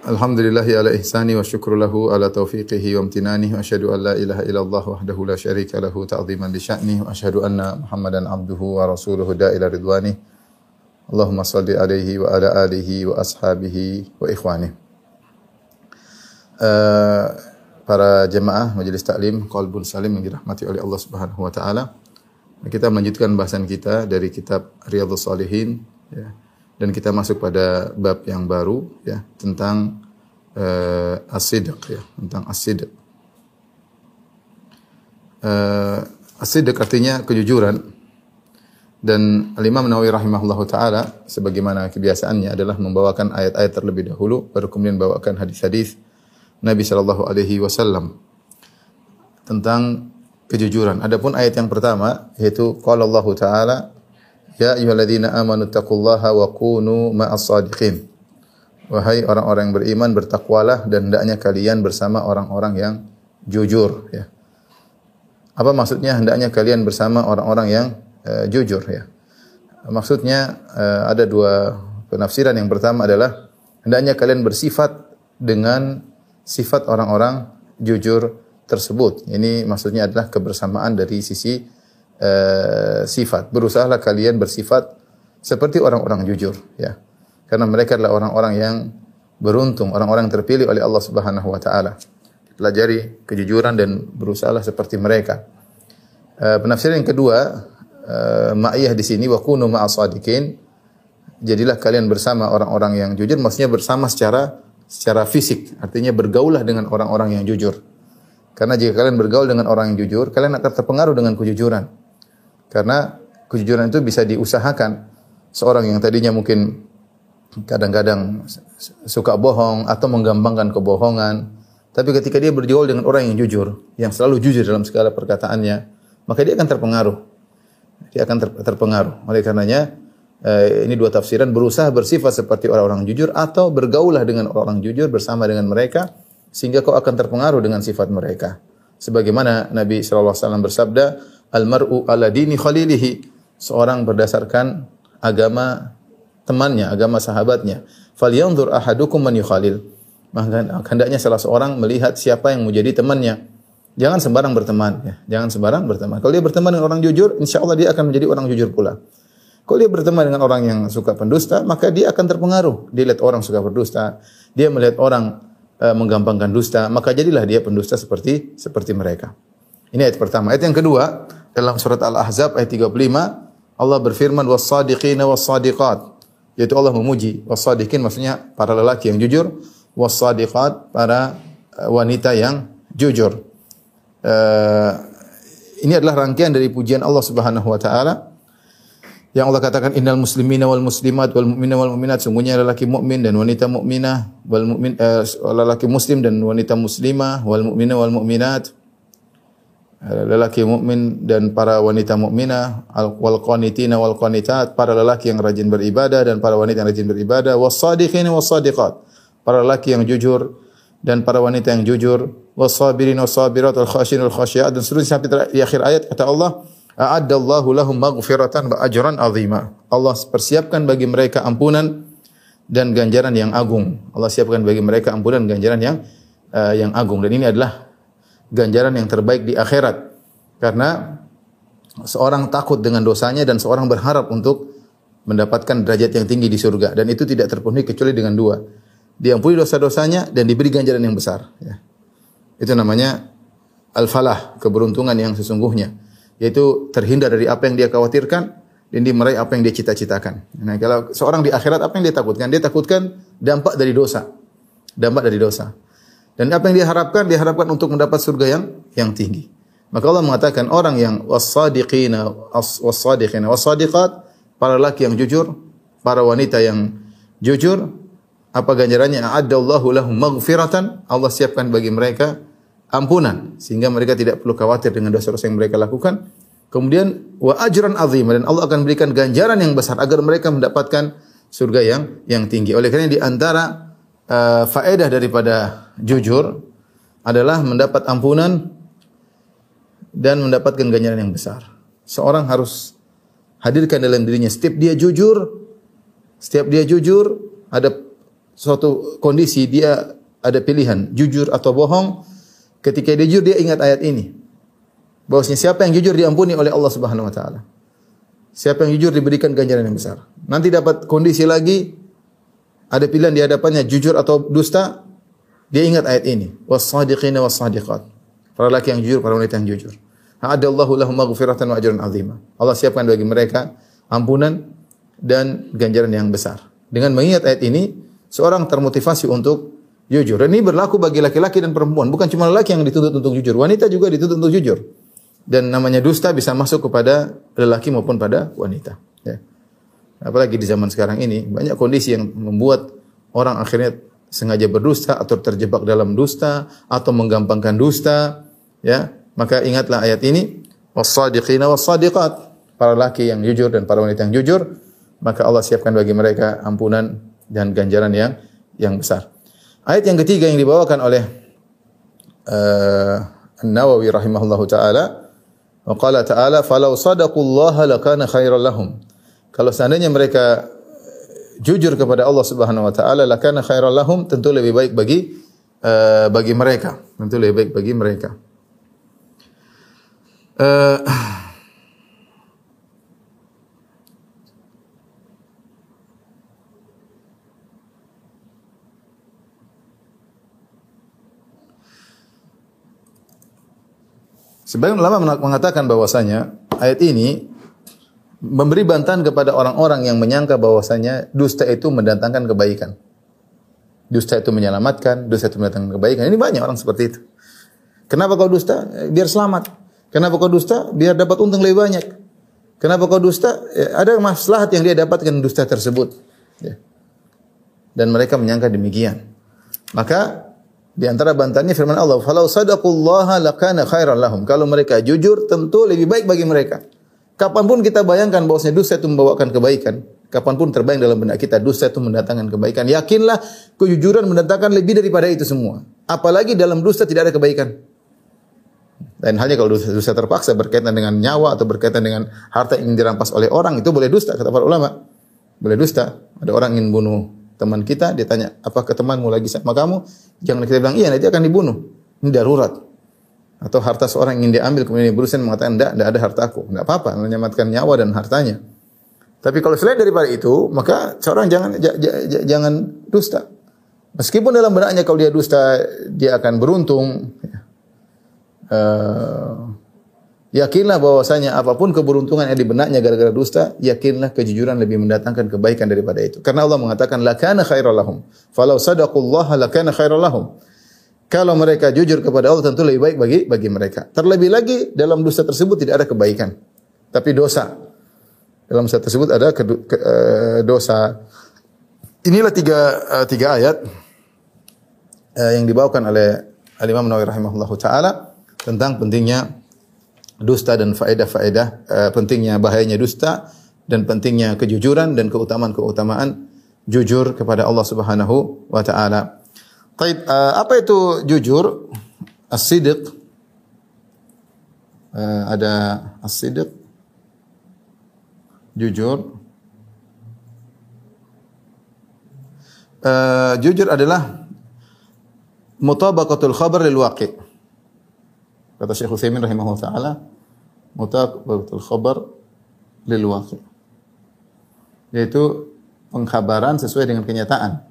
Alhamdulillahi ala ihsani wa syukru lahu ala taufiqihi wa amtinani wa asyhadu an la ilaha illallah wahdahu la syarika lahu ta'ziman li sya'ni wa asyhadu anna Muhammadan abduhu wa rasuluhu da'ila ridwani. Allahumma salli alaihi wa ala alihi wa ashabihi wa ikhwani. Uh, para jemaah majelis taklim Qalbun Salim yang dirahmati oleh Allah Subhanahu wa taala. Kita melanjutkan bahasan kita dari kitab Riyadhus Salihin ya. Dan kita masuk pada bab yang baru ya tentang uh, as-sidq ya, tentang as-sidq. Uh, as-sidq artinya kejujuran. Dan Al-Imam Nawawi rahimahullahu taala sebagaimana kebiasaannya adalah membawakan ayat-ayat terlebih dahulu baru kemudian bawakan hadis-hadis Nabi sallallahu alaihi wasallam tentang kejujuran. Adapun ayat yang pertama yaitu qala Allah taala ya ayyuhalladzina amanu taqullaha wa kunu ma'as sadiqin. Wahai orang-orang yang beriman bertakwalah dan hendaknya kalian bersama orang-orang yang jujur ya. Apa maksudnya hendaknya kalian bersama orang-orang yang uh, jujur ya. Maksudnya uh, ada dua penafsiran. Yang pertama adalah hendaknya kalian bersifat dengan sifat orang-orang jujur tersebut. Ini maksudnya adalah kebersamaan dari sisi uh, sifat. Berusahalah kalian bersifat seperti orang-orang jujur ya. Karena mereka adalah orang-orang yang beruntung, orang-orang terpilih oleh Allah Subhanahu wa taala. Pelajari kejujuran dan berusahalah seperti mereka. Uh, penafsiran yang kedua, uh, ma'iyah di sini wa kunu ma'as. Jadilah kalian bersama orang-orang yang jujur, maksudnya bersama secara secara fisik, artinya bergaulah dengan orang-orang yang jujur. Karena jika kalian bergaul dengan orang yang jujur, kalian akan terpengaruh dengan kejujuran. Karena kejujuran itu bisa diusahakan. Seorang yang tadinya mungkin kadang-kadang suka bohong atau menggampangkan kebohongan, tapi ketika dia bergaul dengan orang yang jujur, yang selalu jujur dalam segala perkataannya, maka dia akan terpengaruh. Dia akan ter terpengaruh. Oleh karenanya, eh, ini dua tafsiran berusaha bersifat seperti orang-orang jujur atau bergaulah dengan orang-orang jujur bersama dengan mereka sehingga kau akan terpengaruh dengan sifat mereka. Sebagaimana Nabi wasallam bersabda, "Al-mar'u ala dini khalilihi." Seorang berdasarkan agama temannya, agama sahabatnya. Falyanzur ahadukum man yukhalil. Maka hendaknya salah seorang melihat siapa yang menjadi temannya. Jangan sembarang berteman, ya. Jangan sembarang berteman. Kalau dia berteman dengan orang jujur, insya Allah dia akan menjadi orang jujur pula. Kalau dia berteman dengan orang yang suka pendusta, maka dia akan terpengaruh. Dia lihat orang suka berdusta, dia melihat orang uh, menggampangkan dusta, maka jadilah dia pendusta seperti seperti mereka. Ini ayat pertama. Ayat yang kedua dalam surat Al-Ahzab ayat 35 Allah berfirman was-sadiqina was-sadiqat. Yaitu Allah memuji. Was-sadiqin maksudnya para lelaki yang jujur, was-sadiqat para uh, wanita yang jujur. Uh, ini adalah rangkaian dari pujian Allah Subhanahu wa taala. Yang Allah katakan innal muslimina wal muslimat wal mu'mina wal mu'minat. Sungguhnya lelaki mukmin dan wanita mukminah wal mukmin uh, lelaki muslim dan wanita muslimah wal mu'mina wal mu'minat lelaki mukmin dan para wanita mukminah wal qanitina wal qanitat para lelaki yang rajin beribadah dan para wanita yang rajin beribadah was sadiqin was sadiqat. Para lelaki yang jujur dan para wanita yang jujur was sabirin was sabirat wal khashin wal khasyiat dan seterusnya sampai di akhir ayat kata Allah a'addallahu lahum maghfiratan wa ajran azima. Allah persiapkan bagi mereka ampunan dan ganjaran yang agung. Allah siapkan bagi mereka ampunan dan ganjaran yang uh, yang agung. Dan ini adalah ganjaran yang terbaik di akhirat. Karena seorang takut dengan dosanya dan seorang berharap untuk mendapatkan derajat yang tinggi di surga dan itu tidak terpenuhi kecuali dengan dua. Diampuni dosa-dosanya dan diberi ganjaran yang besar, ya. Itu namanya al-falah, keberuntungan yang sesungguhnya, yaitu terhindar dari apa yang dia khawatirkan dan dia meraih apa yang dia cita-citakan. Nah, kalau seorang di akhirat apa yang dia takutkan? Dia takutkan dampak dari dosa. Dampak dari dosa. Dan apa yang diharapkan? Diharapkan untuk mendapat surga yang yang tinggi. Maka Allah mengatakan orang yang was-sadiqina was-sadiqina was-sadiqat, para laki yang jujur, para wanita yang jujur, apa ganjarannya? A'addallahu lahum maghfiratan. Allah siapkan bagi mereka ampunan sehingga mereka tidak perlu khawatir dengan dosa-dosa yang mereka lakukan Kemudian wa ajran azim dan Allah akan berikan ganjaran yang besar agar mereka mendapatkan surga yang yang tinggi. Oleh karena di antara uh, faedah daripada jujur adalah mendapat ampunan dan mendapatkan ganjaran yang besar. Seorang harus hadirkan dalam dirinya setiap dia jujur, setiap dia jujur ada suatu kondisi dia ada pilihan jujur atau bohong. Ketika dia jujur dia ingat ayat ini bahwasanya siapa yang jujur diampuni oleh Allah Subhanahu wa taala. Siapa yang jujur diberikan ganjaran yang besar. Nanti dapat kondisi lagi ada pilihan di hadapannya jujur atau dusta, dia ingat ayat ini, was-sadiqina was-sadiqat. Para laki yang jujur, para wanita yang jujur. A'adallahu lahum maghfiratan wa ajran. Allah siapkan bagi mereka ampunan dan ganjaran yang besar. Dengan mengingat ayat ini, seorang termotivasi untuk jujur. Dan ini berlaku bagi laki-laki dan perempuan. Bukan cuma laki yang dituntut untuk jujur. Wanita juga dituntut untuk jujur dan namanya dusta bisa masuk kepada lelaki maupun pada wanita. Ya. Apalagi di zaman sekarang ini banyak kondisi yang membuat orang akhirnya sengaja berdusta atau terjebak dalam dusta atau menggampangkan dusta. Ya, maka ingatlah ayat ini was-sadiqina para laki yang jujur dan para wanita yang jujur maka Allah siapkan bagi mereka ampunan dan ganjaran yang yang besar. Ayat yang ketiga yang dibawakan oleh uh, An-Nawawi rahimahullahu taala Wa qala ta'ala falau sadaqullaha lakana khairan lahum. Kalau seandainya mereka jujur kepada Allah Subhanahu wa taala lakana khairan lahum tentu lebih baik bagi uh, bagi mereka. Tentu lebih baik bagi mereka. Uh, Sebagian ulama mengatakan bahwasanya ayat ini memberi bantahan kepada orang-orang yang menyangka bahwasanya dusta itu mendatangkan kebaikan. Dusta itu menyelamatkan, dusta itu mendatangkan kebaikan. Ini banyak orang seperti itu. Kenapa kau dusta? Biar selamat. Kenapa kau dusta? Biar dapat untung lebih banyak. Kenapa kau dusta? Ya, ada maslahat yang dia dapatkan dusta tersebut. Ya. Dan mereka menyangka demikian. Maka di antara bantahannya firman Allah, "Falau sadaqullaha lakana khairan lahum." Kalau mereka jujur, tentu lebih baik bagi mereka. Kapan pun kita bayangkan bahwasanya dosa itu membawakan kebaikan, kapan pun terbayang dalam benak kita dosa itu mendatangkan kebaikan, yakinlah kejujuran mendatangkan lebih daripada itu semua. Apalagi dalam dosa tidak ada kebaikan. Dan halnya kalau dosa, dosa terpaksa berkaitan dengan nyawa atau berkaitan dengan harta yang dirampas oleh orang itu boleh dusta kata para ulama. Boleh dusta. Ada orang ingin bunuh teman kita, dia tanya, apakah temanmu lagi sama kamu? Jangan kita bilang, iya nanti akan dibunuh. Ini darurat. Atau harta seorang ingin diambil, kemudian dia berusaha mengatakan, enggak, enggak ada hartaku. Enggak apa-apa, menyelamatkan nyawa dan hartanya. Tapi kalau selain daripada itu, maka seorang jangan jangan dusta. Meskipun dalam benaknya kalau dia dusta, dia akan beruntung. Uh, Yakinlah bahwasanya apa pun keberuntungan yang di benaknya gara-gara dusta, yakinlah kejujuran lebih mendatangkan kebaikan daripada itu. Karena Allah mengatakan lakana khairal lahum. Falau sadaqullaha lakana khairal lahum. Kalau mereka jujur kepada Allah tentu lebih baik bagi bagi mereka. Terlebih lagi dalam dosa tersebut tidak ada kebaikan, tapi dosa. Dalam dosa tersebut ada ke, ke, uh, dosa. Inilah tiga uh, tiga ayat uh, yang dibawakan oleh Al Imam Nawawi rahimahullahu taala tentang pentingnya dusta dan faedah-faedah uh, pentingnya bahayanya dusta dan pentingnya kejujuran dan keutamaan-keutamaan jujur kepada Allah Subhanahu wa taala. Taib, uh, apa itu jujur? As-sidq uh, ada as-sidq jujur. Uh, jujur adalah mutabaqatul khabar lil waqi' kata Syekh Utsaimin rahimahullah taala mutabaqatul khabar lil waqi. Yaitu pengkhabaran sesuai dengan kenyataan.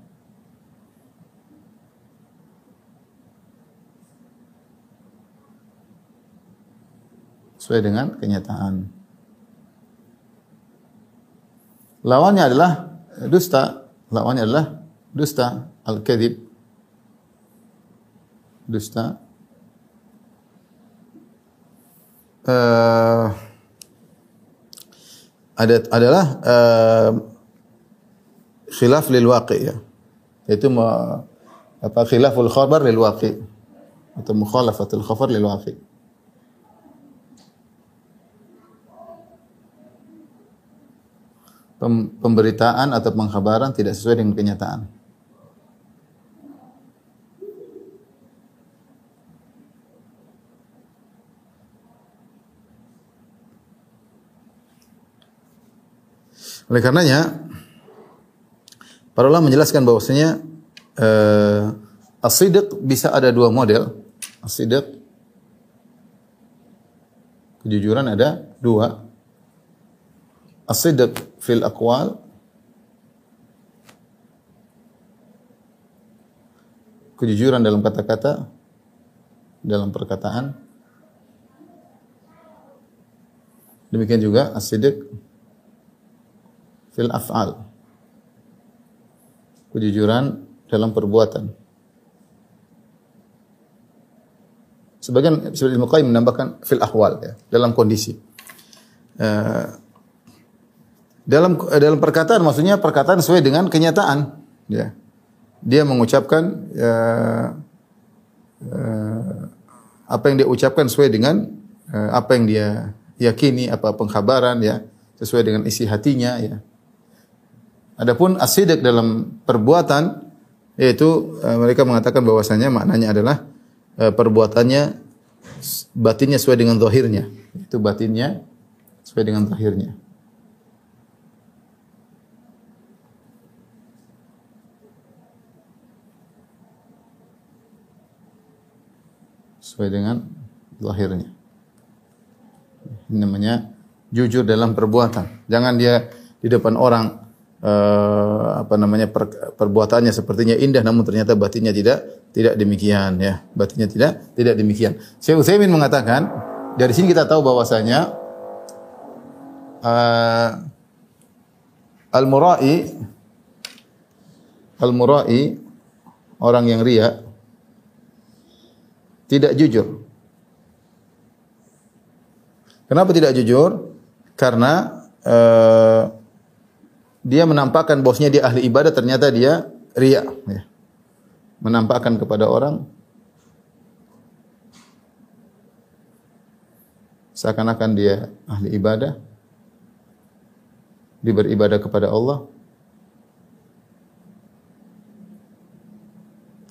Sesuai dengan kenyataan. Lawannya adalah dusta. Lawannya adalah dusta, al-kadhib. Dusta uh, ada adalah uh, khilaf lil waqi ya. Itu apa khilaful khabar lil waqi atau mukhalafatul khabar lil waqi. Pemberitaan atau pengkhabaran tidak sesuai dengan kenyataan. Oleh karenanya, para ulama menjelaskan bahwasanya eh, as-sidq bisa ada dua model. As-sidq kejujuran ada dua. As-sidq fil aqwal. Kejujuran dalam kata-kata dalam perkataan. Demikian juga as-sidq fil af'al. Kejujuran dalam perbuatan. Sebagian seperti Ibnu menambahkan fil ahwal ya, dalam kondisi. Eh, dalam dalam perkataan maksudnya perkataan sesuai dengan kenyataan ya dia mengucapkan eh, eh, apa yang dia ucapkan sesuai dengan eh, apa yang dia yakini apa pengkhabaran ya sesuai dengan isi hatinya ya Adapun asidik dalam perbuatan yaitu eh, mereka mengatakan bahwasanya maknanya adalah eh, perbuatannya batinnya sesuai dengan zahirnya. Itu batinnya sesuai dengan zahirnya. Sesuai dengan zahirnya. Ini namanya jujur dalam perbuatan. Jangan dia di depan orang eh, apa namanya per- perbuatannya sepertinya indah namun ternyata batinnya tidak tidak demikian ya. Batinnya tidak tidak demikian. Syekh Utsaimin mengatakan dari sini kita tahu bahwasanya eh, al-murai al-murai orang yang ria tidak jujur. Kenapa tidak jujur? Karena eh, dia menampakkan bosnya dia ahli ibadah ternyata dia ria ya. menampakkan kepada orang seakan-akan dia ahli ibadah dia beribadah kepada Allah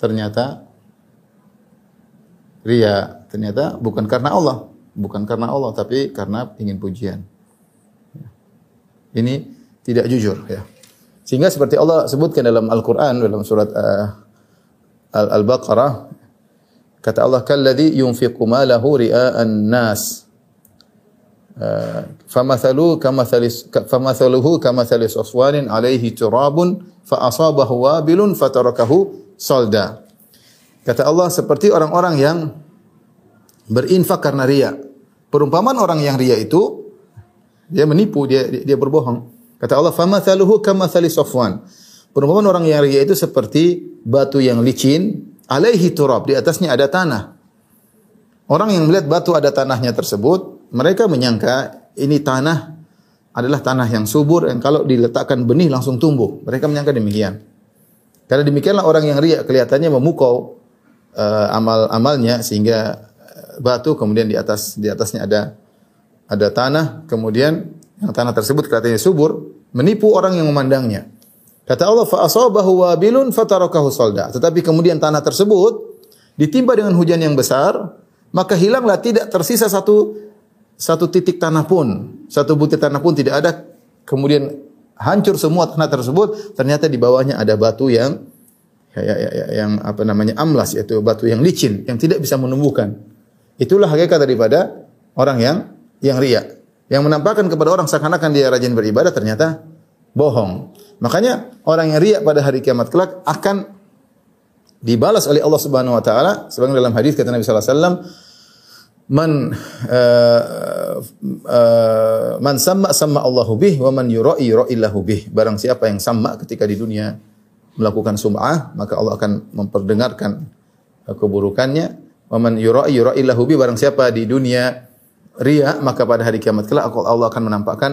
ternyata ria ternyata bukan karena Allah bukan karena Allah tapi karena ingin pujian ini tidak jujur ya. Sehingga seperti Allah sebutkan dalam Al-Qur'an dalam surat uh, Al-Baqarah kata Allah kalladzi yunfiqu malahu ria'an nas uh, famathalu kamathalis famathaluhu kamathalis aswanin alaihi turabun fa asabahu wabilun fatarakahu salda. Kata Allah seperti orang-orang yang berinfak karena riya. Perumpamaan orang yang riya itu dia menipu, dia dia berbohong. Kata Allah, "Famathaluhu kamathali Safwan." Perumpamaan orang yang ria itu seperti batu yang licin, alaihi turab, di atasnya ada tanah. Orang yang melihat batu ada tanahnya tersebut, mereka menyangka ini tanah adalah tanah yang subur yang kalau diletakkan benih langsung tumbuh. Mereka menyangka demikian. Karena demikianlah orang yang ria kelihatannya memukau uh, amal-amalnya sehingga batu kemudian di atas di atasnya ada ada tanah, kemudian yang tanah tersebut kelihatannya subur, menipu orang yang memandangnya. Kata Allah, fa asabahu wabilun fatarakahu salda. Tetapi kemudian tanah tersebut ditimpa dengan hujan yang besar, maka hilanglah tidak tersisa satu satu titik tanah pun, satu butir tanah pun tidak ada. Kemudian hancur semua tanah tersebut, ternyata di bawahnya ada batu yang ya, ya, ya, yang apa namanya amlas yaitu batu yang licin yang tidak bisa menumbuhkan. Itulah hakikat daripada orang yang yang riak yang menampakkan kepada orang seakan-akan dia rajin beribadah ternyata bohong. Makanya orang yang riak pada hari kiamat kelak akan dibalas oleh Allah Subhanahu wa taala. Sebagaimana dalam hadis kata Nabi sallallahu alaihi wasallam man uh, uh, man sama sama Allahu bih wa man yurai yuraillahu bih. Barang siapa yang sama ketika di dunia melakukan sum'ah maka Allah akan memperdengarkan keburukannya wa man yurai yuraillahu bih barang siapa di dunia ria maka pada hari kiamat kelak Allah akan menampakkan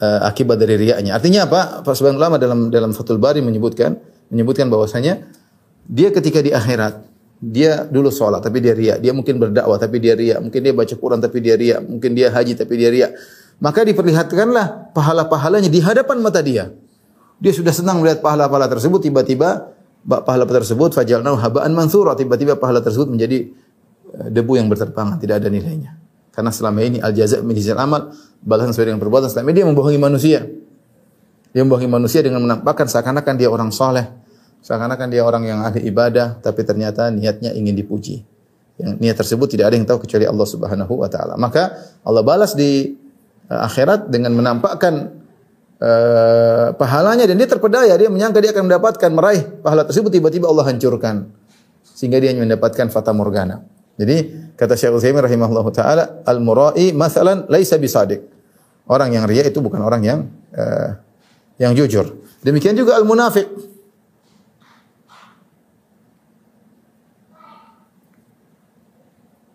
uh, akibat dari riaknya. Artinya apa? Pak Subhan ulama dalam dalam Fathul Bari menyebutkan menyebutkan bahwasanya dia ketika di akhirat dia dulu sholat tapi dia riak, dia mungkin berdakwah tapi dia riak, mungkin dia baca Quran tapi dia riak, mungkin dia haji tapi dia riak. Maka diperlihatkanlah pahala-pahalanya di hadapan mata dia. Dia sudah senang melihat pahala-pahala tersebut, tiba-tiba pahala tersebut fajalnahu haba'an mansura, tiba-tiba pahala tersebut menjadi eh, debu yang berterbangan, tidak ada nilainya. Karena selama ini al jaza min amal, balasan sesuai dengan perbuatan. Selama ini dia membohongi manusia. Dia membohongi manusia dengan menampakkan seakan-akan dia orang soleh, seakan-akan dia orang yang ahli ibadah, tapi ternyata niatnya ingin dipuji. Yang niat tersebut tidak ada yang tahu kecuali Allah Subhanahu wa taala. Maka Allah balas di uh, akhirat dengan menampakkan uh, pahalanya dan dia terpedaya, dia menyangka dia akan mendapatkan meraih pahala tersebut tiba-tiba Allah hancurkan sehingga dia hanya mendapatkan fata morgana. Jadi kata Syekh Utsaimin rahimahullahu taala al-murai masalan laisa bisadik. Orang yang ria itu bukan orang yang uh, yang jujur. Demikian juga al-munafik.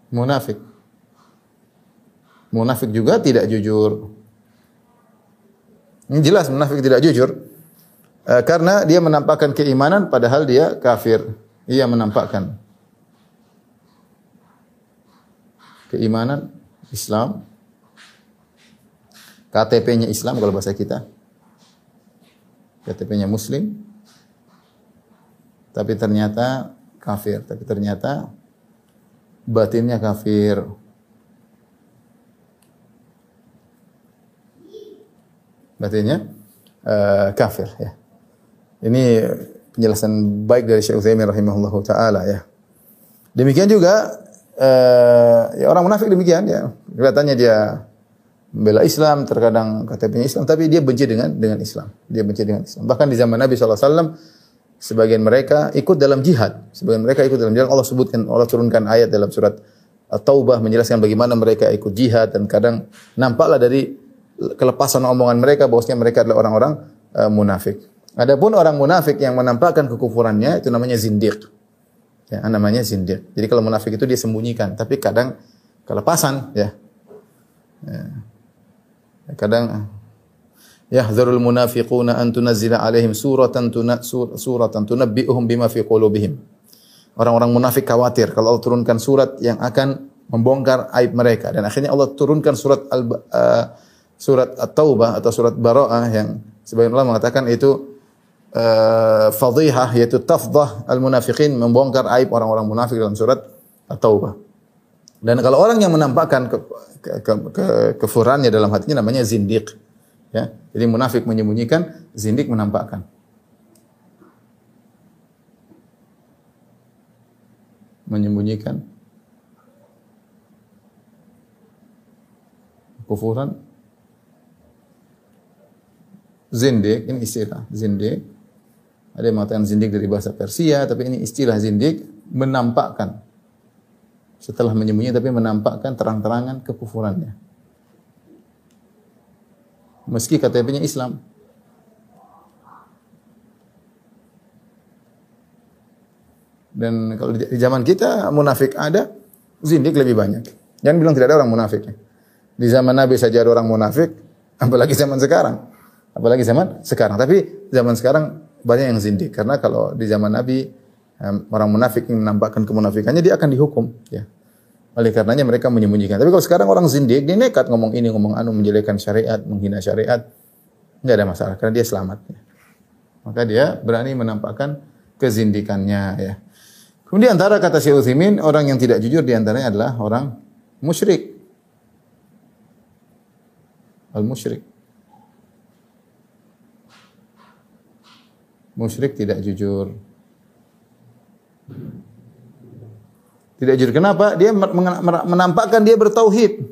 Munafik. Munafik juga tidak jujur. Ini jelas munafik tidak jujur. E, karena dia menampakkan keimanan padahal dia kafir. Ia menampakkan keimanan Islam. KTP-nya Islam kalau bahasa kita. KTP-nya Muslim. Tapi ternyata kafir. Tapi ternyata batinnya kafir. Batinnya uh, kafir ya. Ini penjelasan baik dari Syekh Utsaimin rahimahullah taala ya. Demikian juga uh, ya orang munafik demikian ya. Kelihatannya dia membela Islam, terkadang KTP-nya Islam, tapi dia benci dengan dengan Islam. Dia benci dengan Islam. Bahkan di zaman Nabi SAW, Sebagian mereka ikut dalam jihad. Sebagian mereka ikut dalam jihad. Allah sebutkan, Allah turunkan ayat dalam surat At-Taubah menjelaskan bagaimana mereka ikut jihad dan kadang nampaklah dari kelepasan omongan mereka bahwasanya mereka adalah orang-orang uh, munafik. Adapun orang munafik yang menampakkan kekufurannya itu namanya zindiq. Ya, namanya zindiq. Jadi kalau munafik itu dia sembunyikan, tapi kadang kelepasan ya. ya. Kadang Yahzarul munafiquna an tunazzila alaihim suratan tuna, sur, suratan tunabbi'uhum bima fi qulubihim. Orang-orang munafik khawatir kalau Allah turunkan surat yang akan membongkar aib mereka dan akhirnya Allah turunkan surat al uh, surat At-Taubah atau surat Bara'ah yang sebagian ulama mengatakan itu uh, fadhihah yaitu tafdah al-munafiqin membongkar aib orang-orang munafik dalam surat At-Taubah. Dan kalau orang yang menampakkan ke, ke, ke, ke kefurannya dalam hatinya namanya zindiq. Ya, jadi munafik menyembunyikan, zindik menampakkan. Menyembunyikan kufuran. Zindik, ini istilah. Zindik. Ada yang mengatakan zindik dari bahasa Persia, tapi ini istilah zindik menampakkan. Setelah menyembunyikan, tapi menampakkan terang-terangan kekufurannya meski KTP-nya Islam. Dan kalau di zaman kita munafik ada, zindik lebih banyak. Jangan bilang tidak ada orang munafik. Di zaman Nabi saja ada orang munafik, apalagi zaman sekarang. Apalagi zaman sekarang. Tapi zaman sekarang banyak yang zindik karena kalau di zaman Nabi orang munafik yang menampakkan kemunafikannya dia akan dihukum, ya. Oleh karenanya mereka menyembunyikan. Tapi kalau sekarang orang zindik, dia nekat ngomong ini, ngomong anu, menjelekkan syariat, menghina syariat. Enggak ada masalah, karena dia selamat. Maka dia berani menampakkan kezindikannya. Ya. Kemudian antara kata Syekh Utsaimin, orang yang tidak jujur di antaranya adalah orang musyrik. Al-musyrik. Musyrik tidak jujur. Tidak jujur. Kenapa? Dia menampakkan dia bertauhid.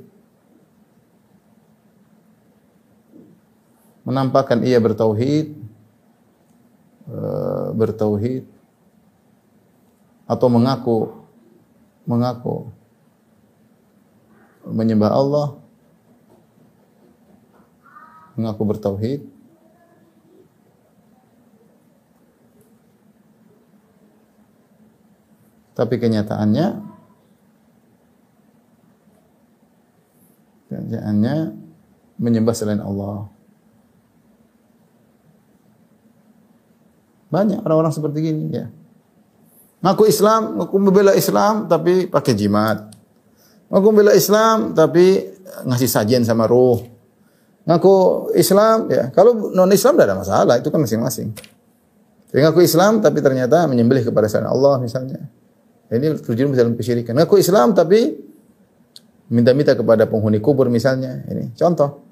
Menampakkan ia bertauhid, eh, bertauhid, atau mengaku, mengaku menyembah Allah, mengaku bertauhid, Tapi kenyataannya kenyataannya menyembah selain Allah. Banyak orang-orang seperti gini ya. Ngaku Islam, ngaku membela Islam tapi pakai jimat. Ngaku membela Islam tapi ngasih sajian sama roh. Ngaku Islam, ya. Kalau non Islam tidak ada masalah, itu kan masing-masing. Ngaku Islam tapi ternyata menyembelih kepada selain Allah misalnya. Ini terjun dalam kesyirikan. Ngaku Islam tapi minta-minta kepada penghuni kubur misalnya. Ini contoh.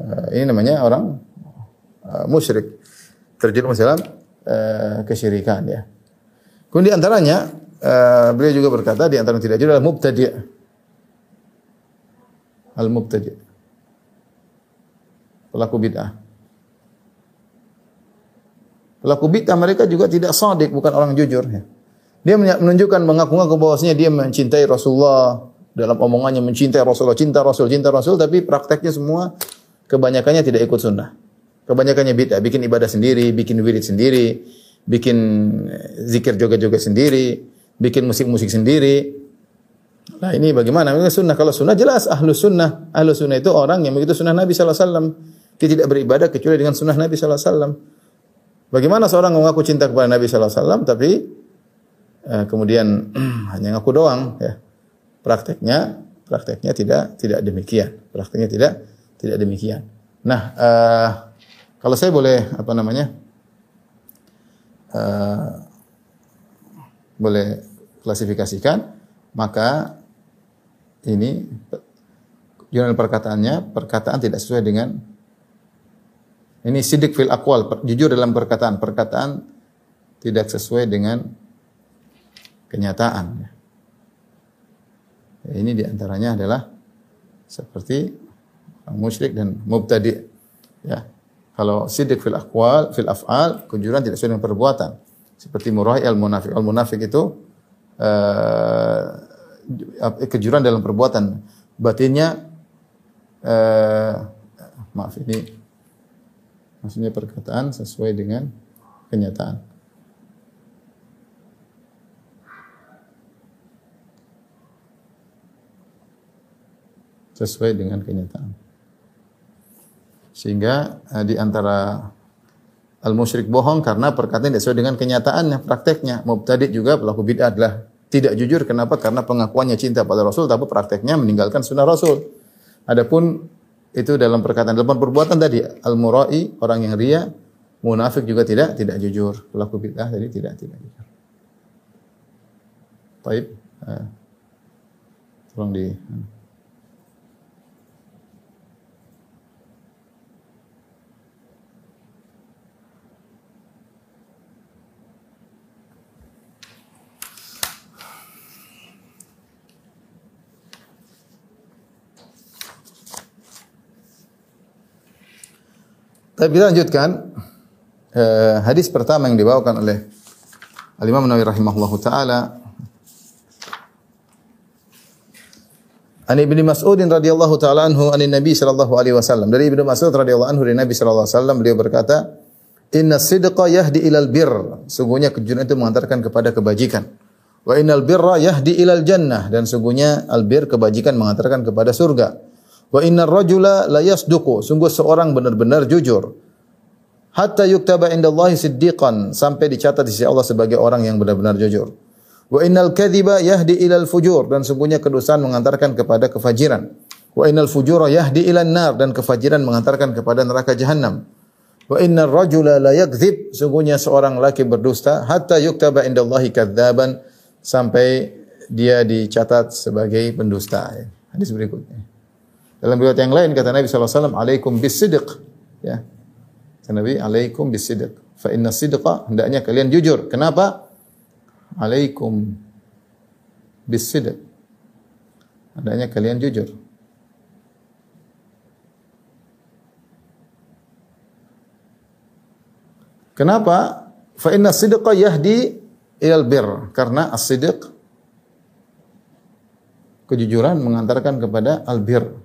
Eh, ini namanya orang uh, musyrik. Terjun dalam uh, kesyirikan ya. Kemudian di antaranya beliau juga berkata di antara tidak jujur adalah mubtadi'. Al-mubtadi'. Pelaku bid'ah. Pelaku bid'ah mereka juga tidak sadik, bukan orang jujur ya. Dia menunjukkan mengaku-ngaku bahwasanya dia mencintai Rasulullah dalam omongannya mencintai Rasulullah, cinta Rasul, cinta Rasul, tapi prakteknya semua kebanyakannya tidak ikut sunnah. Kebanyakannya bid'ah, bikin ibadah sendiri, bikin wirid sendiri, bikin zikir joget-joget sendiri, bikin musik-musik sendiri. Nah ini bagaimana? Ini sunnah. Kalau sunnah jelas ahlu sunnah. Ahlu sunnah itu orang yang begitu sunnah Nabi SAW. Dia tidak beribadah kecuali dengan sunnah Nabi SAW. Bagaimana seorang mengaku cinta kepada Nabi SAW tapi eh, kemudian hanya ngaku doang ya. Prakteknya prakteknya tidak tidak demikian. Prakteknya tidak tidak demikian. Nah, eh, kalau saya boleh apa namanya? Eh, boleh klasifikasikan, maka ini jurnal perkataannya perkataan tidak sesuai dengan ini sidik fil akwal, jujur dalam perkataan. Perkataan tidak sesuai dengan kenyataan. Ya, ini di antaranya adalah seperti musyrik dan mubtadi. Ya. Kalau sidik fil akwal, fil af'al, kejujuran tidak sesuai dengan perbuatan. Seperti murahi al munafik. Al munafik itu uh, kejujuran dalam perbuatan. Batinnya uh, maaf ini Maksudnya perkataan sesuai dengan kenyataan. Sesuai dengan kenyataan. Sehingga eh, di antara al-musyrik bohong karena perkataan tidak sesuai dengan kenyataannya, prakteknya. Mubtadi juga pelaku bid'ah adalah tidak jujur. Kenapa? Karena pengakuannya cinta pada Rasul, tapi prakteknya meninggalkan sunnah Rasul. Adapun itu dalam perkataan dalam perbuatan tadi al-murai orang yang ria munafik juga tidak tidak jujur pelaku bid'ah tadi tidak tidak jujur Baik uh, tolong di Tapi kita lanjutkan. Uh, hadis pertama yang dibawakan oleh Al Imam Nawawi rahimahullahu taala. An Ibnu Mas'ud radhiyallahu taala anhu an Nabi sallallahu alaihi wasallam. Dari Ibnu Mas'ud radhiyallahu anhu dari Nabi sallallahu alaihi wasallam beliau berkata Inna sidqa yahdi ilal bir. Sungguhnya kejujuran itu mengantarkan kepada kebajikan. Wa innal birra yahdi ilal jannah. Dan sungguhnya al bir kebajikan mengantarkan kepada surga Wa innar rajula la yasduqu. Sungguh seorang benar-benar jujur. Hatta yuktaba indallahi siddiqan. Sampai dicatat di sisi Allah sebagai orang yang benar-benar jujur. Wa innal kadhiba yahdi ilal fujur. Dan sungguhnya kedustaan mengantarkan kepada kefajiran. Wa innal fujura yahdi ilal nar. Dan kefajiran mengantarkan kepada neraka jahannam. Wa innar rajula la yakdzib. Sungguhnya seorang laki berdusta. Hatta yuktaba indallahi kadzaban. Sampai dia dicatat sebagai pendusta. Hadis berikutnya. Dalam riwayat yang lain kata Nabi SAW, alaikum bisidq. Ya. Kata Nabi, alaikum bisidq. Fa inna sidqa, hendaknya kalian jujur. Kenapa? Alaikum bisidq. Hendaknya kalian jujur. Kenapa? Fa inna sidqa yahdi ilal bir. Karena as-sidq kejujuran mengantarkan kepada al-bir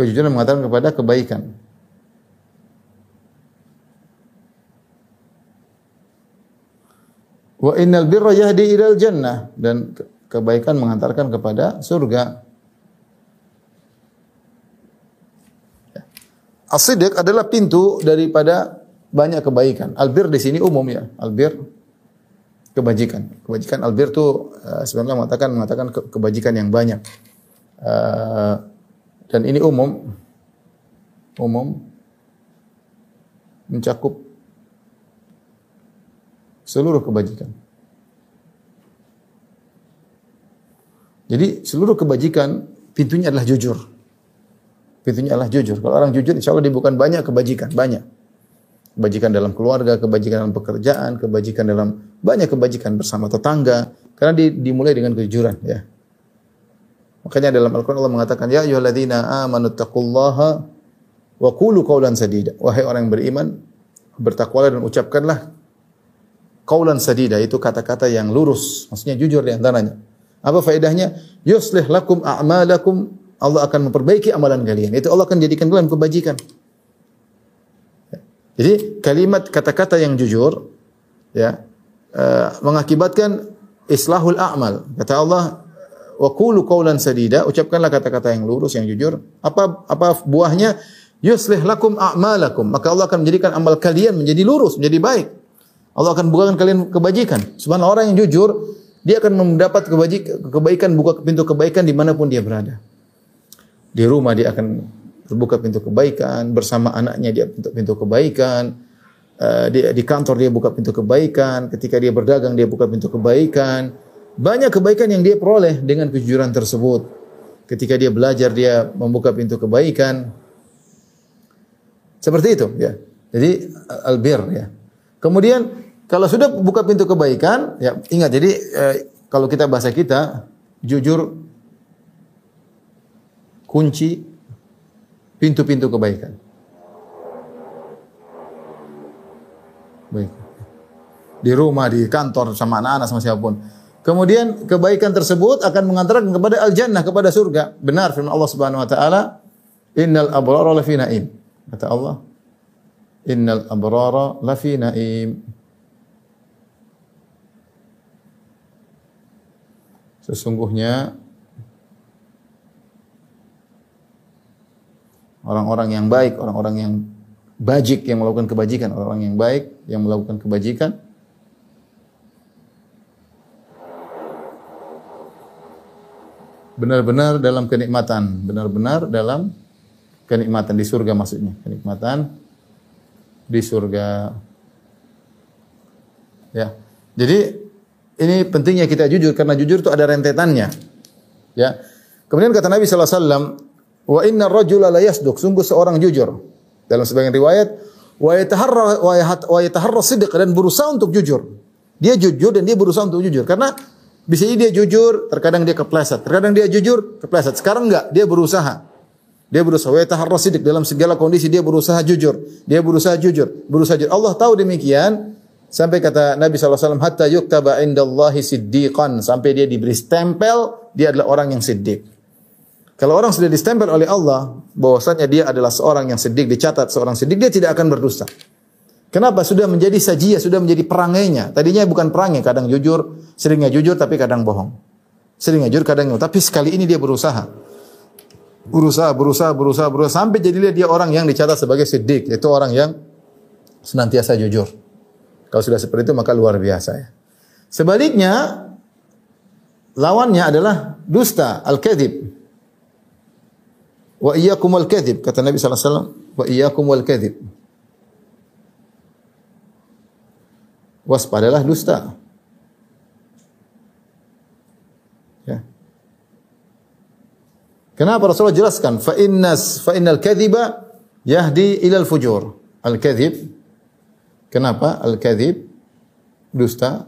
kejujuran mengatakan kepada kebaikan. Wa innal birra yahdi ilal jannah dan kebaikan mengantarkan kepada surga. As-sidq adalah pintu daripada banyak kebaikan. Albir di sini umum ya. Albir kebajikan. Kebajikan albir itu uh, sebenarnya mengatakan mengatakan kebajikan yang banyak. Uh, dan ini umum umum mencakup seluruh kebajikan. Jadi seluruh kebajikan pintunya adalah jujur. Pintunya adalah jujur. Kalau orang jujur, insya Allah dia bukan banyak kebajikan, banyak. Kebajikan dalam keluarga, kebajikan dalam pekerjaan, kebajikan dalam banyak kebajikan bersama tetangga. Karena di, dimulai dengan kejujuran. Ya. Makanya dalam Al-Quran Allah mengatakan, Ya ayyuhalladzina amanu taqullaha wa qulu qawlan sadida. Wahai orang yang beriman, bertakwalah dan ucapkanlah qawlan sadida. Itu kata-kata yang lurus. Maksudnya jujur di antaranya. Apa faedahnya? Yuslih lakum a'malakum. Allah akan memperbaiki amalan kalian. Itu Allah akan jadikan kalian kebajikan. Jadi kalimat kata-kata yang jujur ya uh, mengakibatkan islahul a'mal. Kata Allah wa qulu qawlan sadida, ucapkanlah kata-kata yang lurus yang jujur. Apa apa buahnya? Yuslih lakum a'malakum. Maka Allah akan menjadikan amal kalian menjadi lurus, menjadi baik. Allah akan bukakan kalian kebajikan. Subhanallah orang yang jujur dia akan mendapat kebaikan, buka pintu kebaikan di mana pun dia berada. Di rumah dia akan terbuka pintu kebaikan, bersama anaknya dia pintu, pintu kebaikan, uh, di, di kantor dia buka pintu kebaikan, ketika dia berdagang dia buka pintu kebaikan. Banyak kebaikan yang dia peroleh dengan kejujuran tersebut. Ketika dia belajar dia membuka pintu kebaikan. Seperti itu ya. Jadi albir ya. Kemudian kalau sudah buka pintu kebaikan, ya ingat jadi eh, kalau kita bahasa kita jujur kunci pintu-pintu kebaikan. Baik. Di rumah, di kantor sama anak-anak sama siapa pun. Kemudian kebaikan tersebut akan mengantarkan kepada al-jannah, kepada surga. Benar firman Allah Subhanahu wa taala, "Innal abrara lafi na'im." Kata Allah, "Innal abrara lafi na'im." Sesungguhnya orang-orang yang baik, orang-orang yang bajik yang melakukan kebajikan, orang-orang yang baik yang melakukan kebajikan benar-benar dalam kenikmatan, benar-benar dalam kenikmatan di surga maksudnya, kenikmatan di surga. Ya. Jadi ini pentingnya kita jujur karena jujur itu ada rentetannya. Ya. Kemudian kata Nabi sallallahu alaihi wasallam, "Wa inna rajula la yasduq." Sungguh seorang jujur. Dalam sebagian riwayat, "Wa yataharra wa yataharra sidq" dan berusaha untuk jujur. Dia jujur dan dia berusaha untuk jujur karena bisa jadi dia jujur, terkadang dia kepleset, terkadang dia jujur, kepleset. Sekarang enggak, dia berusaha. Dia berusaha wa yataharra sidq dalam segala kondisi dia berusaha jujur. Dia berusaha jujur, berusaha jujur. Allah tahu demikian, Sampai kata Nabi SAW, hatta yuktaba indallahi siddiqan. Sampai dia diberi stempel, dia adalah orang yang siddiq. Kalau orang sudah distempel oleh Allah, bahwasanya dia adalah seorang yang siddiq, dicatat seorang siddiq, dia tidak akan berdusta. Kenapa? Sudah menjadi sajia, sudah menjadi perangainya. Tadinya bukan perangai, kadang jujur, seringnya jujur tapi kadang bohong. Seringnya jujur, kadang bohong. Tapi sekali ini dia berusaha. Berusaha, berusaha, berusaha, berusaha. Sampai jadilah dia orang yang dicatat sebagai siddiq. Itu orang yang senantiasa jujur. Kalau sudah seperti itu maka luar biasa ya. Sebaliknya lawannya adalah dusta, al-kadzib. Wa iyyakum al-kadzib kata Nabi sallallahu alaihi wasallam, wa iyyakum al-kadzib. Waspadalah dusta. Ya. Kenapa Rasulullah jelaskan fa innas fa innal kadhiba yahdi ilal fujur. Al-kadzib Kenapa? Al-kadzib dusta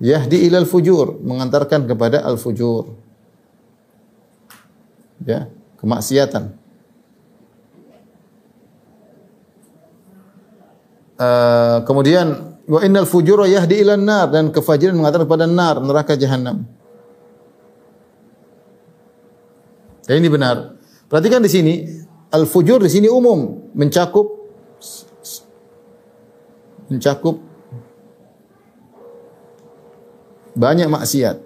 yahdi ilal fujur, mengantarkan kepada al-fujur. Ya, kemaksiatan. Uh, kemudian wa innal fujura yahdi ilan nar dan kefajiran mengantarkan kepada nar, neraka jahanam. Dan ini benar. Perhatikan di sini, al-fujur di sini umum, mencakup mencakup banyak maksiat.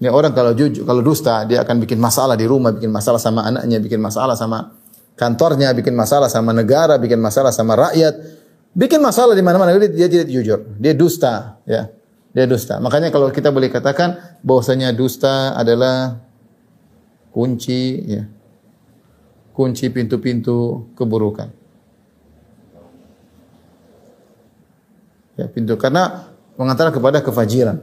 Ini orang kalau jujur, kalau dusta, dia akan bikin masalah di rumah, bikin masalah sama anaknya, bikin masalah sama kantornya, bikin masalah sama negara, bikin masalah sama rakyat, bikin masalah di mana-mana. Dia, dia tidak jujur, dia dusta, ya, dia dusta. Makanya kalau kita boleh katakan bahwasanya dusta adalah kunci ya. Kunci pintu-pintu keburukan. Ya, pintu karena mengantar kepada kefajiran.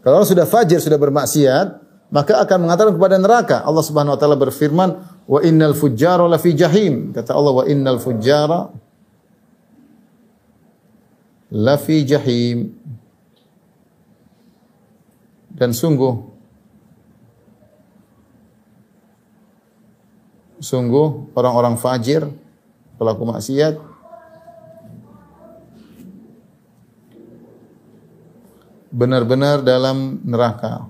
Kalau sudah fajir, sudah bermaksiat, maka akan mengantar kepada neraka. Allah Subhanahu wa taala berfirman, "Wa innal fujjara lafi jahim." Kata Allah, "Wa innal fujjara lafi jahim." Dan sungguh sungguh orang-orang fajir pelaku maksiat benar-benar dalam neraka.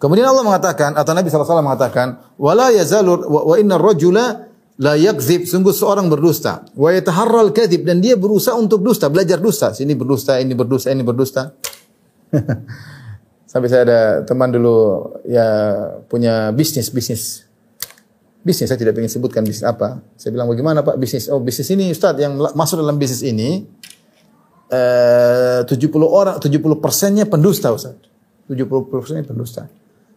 Kemudian Allah mengatakan atau Nabi SAW mengatakan, "Wala yazalur wa, wa inna rajula la yakzib." Sungguh seorang berdusta. Wa yataharral kadhib dan dia berusaha untuk dusta, belajar dusta. Sini berdusta, ini berdusta, ini berdusta. Sampai saya ada teman dulu ya punya bisnis bisnis bisnis saya tidak ingin sebutkan bisnis apa. Saya bilang bagaimana Pak bisnis? Oh bisnis ini Ustaz yang masuk dalam bisnis ini eh, 70 orang 70 persennya pendusta Ustaz. 70 persennya pendusta.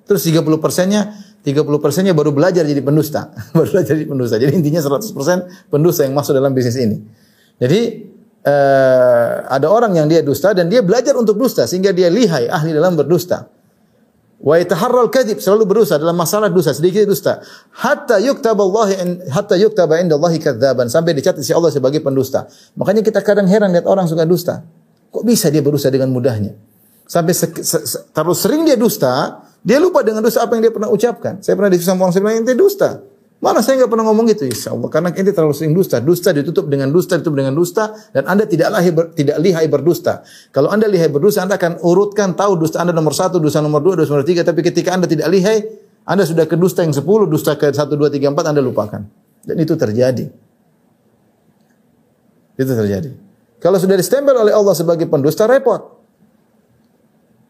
Terus 30 persennya 30 persennya baru belajar jadi pendusta. baru belajar jadi pendusta. Jadi intinya 100 persen pendusta yang masuk dalam bisnis ini. Jadi eh, ada orang yang dia dusta dan dia belajar untuk dusta sehingga dia lihai ahli dalam berdusta. Wa yataharral kadhib selalu berdusta dalam masalah dusta sedikit dusta. Hatta yuktaballahu hatta yuktaba indallahi kadzaban sampai dicatat si Allah sebagai pendusta. Makanya kita kadang heran lihat orang suka dusta. Kok bisa dia berdusta dengan mudahnya? Sampai se, se, se, terlalu sering dia dusta, dia lupa dengan dosa apa yang dia pernah ucapkan. Saya pernah diskusi sama orang saya ente dusta. Mana saya nggak pernah ngomong gitu, insya Allah. Karena ente terlalu sering dusta. Dusta ditutup dengan dusta, ditutup dengan dusta. Dan anda tidak lahir, tidak lihai berdusta. Kalau anda lihai berdusta, anda akan urutkan tahu dusta anda nomor satu, dusta nomor dua, dusta nomor tiga. Tapi ketika anda tidak lihai, anda sudah ke dusta yang sepuluh, dusta ke satu, dua, tiga, empat, anda lupakan. Dan itu terjadi. Itu terjadi. Kalau sudah distempel oleh Allah sebagai pendusta, repot.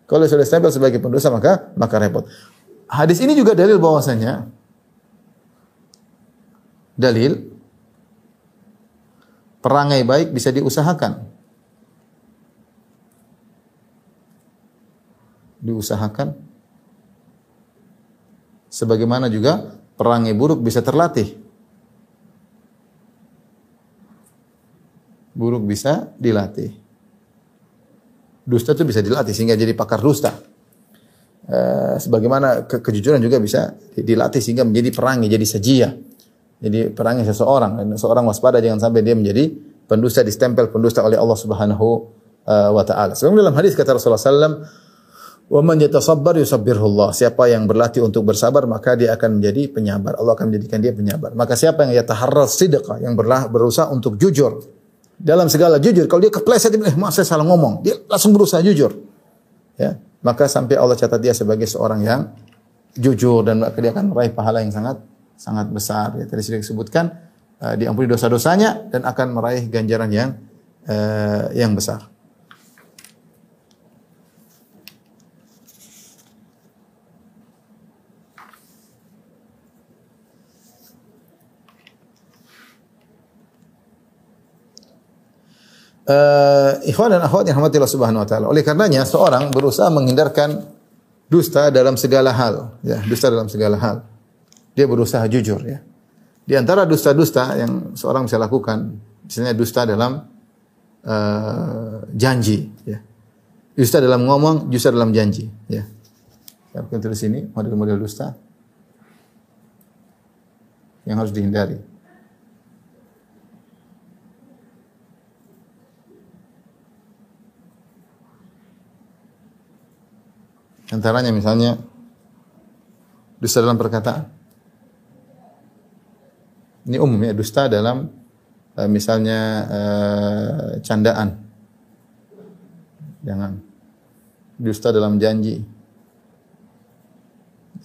Kalau sudah stempel sebagai pendosa maka maka repot. Hadis ini juga dalil bahwasanya dalil perangai baik bisa diusahakan. Diusahakan. Sebagaimana juga perangai buruk bisa terlatih. Buruk bisa dilatih. Dusta itu bisa dilatih sehingga jadi pakar dusta. Uh, sebagaimana ke kejujuran juga bisa dilatih sehingga menjadi perangi, jadi sajia. Jadi perangi seseorang dan seorang waspada jangan sampai dia menjadi pendusta distempel pendusta oleh Allah Subhanahu uh, wa taala. Sebab dalam hadis kata Rasulullah sallam, "Wa man yatasabbar yusabbirullah." Siapa yang berlatih untuk bersabar maka dia akan menjadi penyabar. Allah akan menjadikan dia penyabar. Maka siapa yang yataharrar sidqa yang berusaha untuk jujur dalam segala jujur. Kalau dia kepleset, eh maaf saya salah ngomong. Dia langsung berusaha jujur. Ya, maka sampai Allah catat dia sebagai seorang yang jujur dan dia akan meraih pahala yang sangat sangat besar. Ya, tadi sudah disebutkan uh, diampuni dosa-dosanya dan akan meraih ganjaran yang uh, yang besar. Uh, ikhwan dan akhwat yang rahmati Allah Subhanahu wa taala. Oleh karenanya seorang berusaha menghindarkan dusta dalam segala hal, ya, dusta dalam segala hal. Dia berusaha jujur ya. Di antara dusta-dusta yang seorang bisa lakukan, misalnya dusta dalam uh, janji, ya. Dusta dalam ngomong, dusta dalam janji, ya. Saya tulis sini model-model dusta yang harus dihindari. Antaranya misalnya dusta dalam perkataan. Ini umum ya, dusta dalam uh, misalnya uh, candaan. Jangan dusta dalam janji.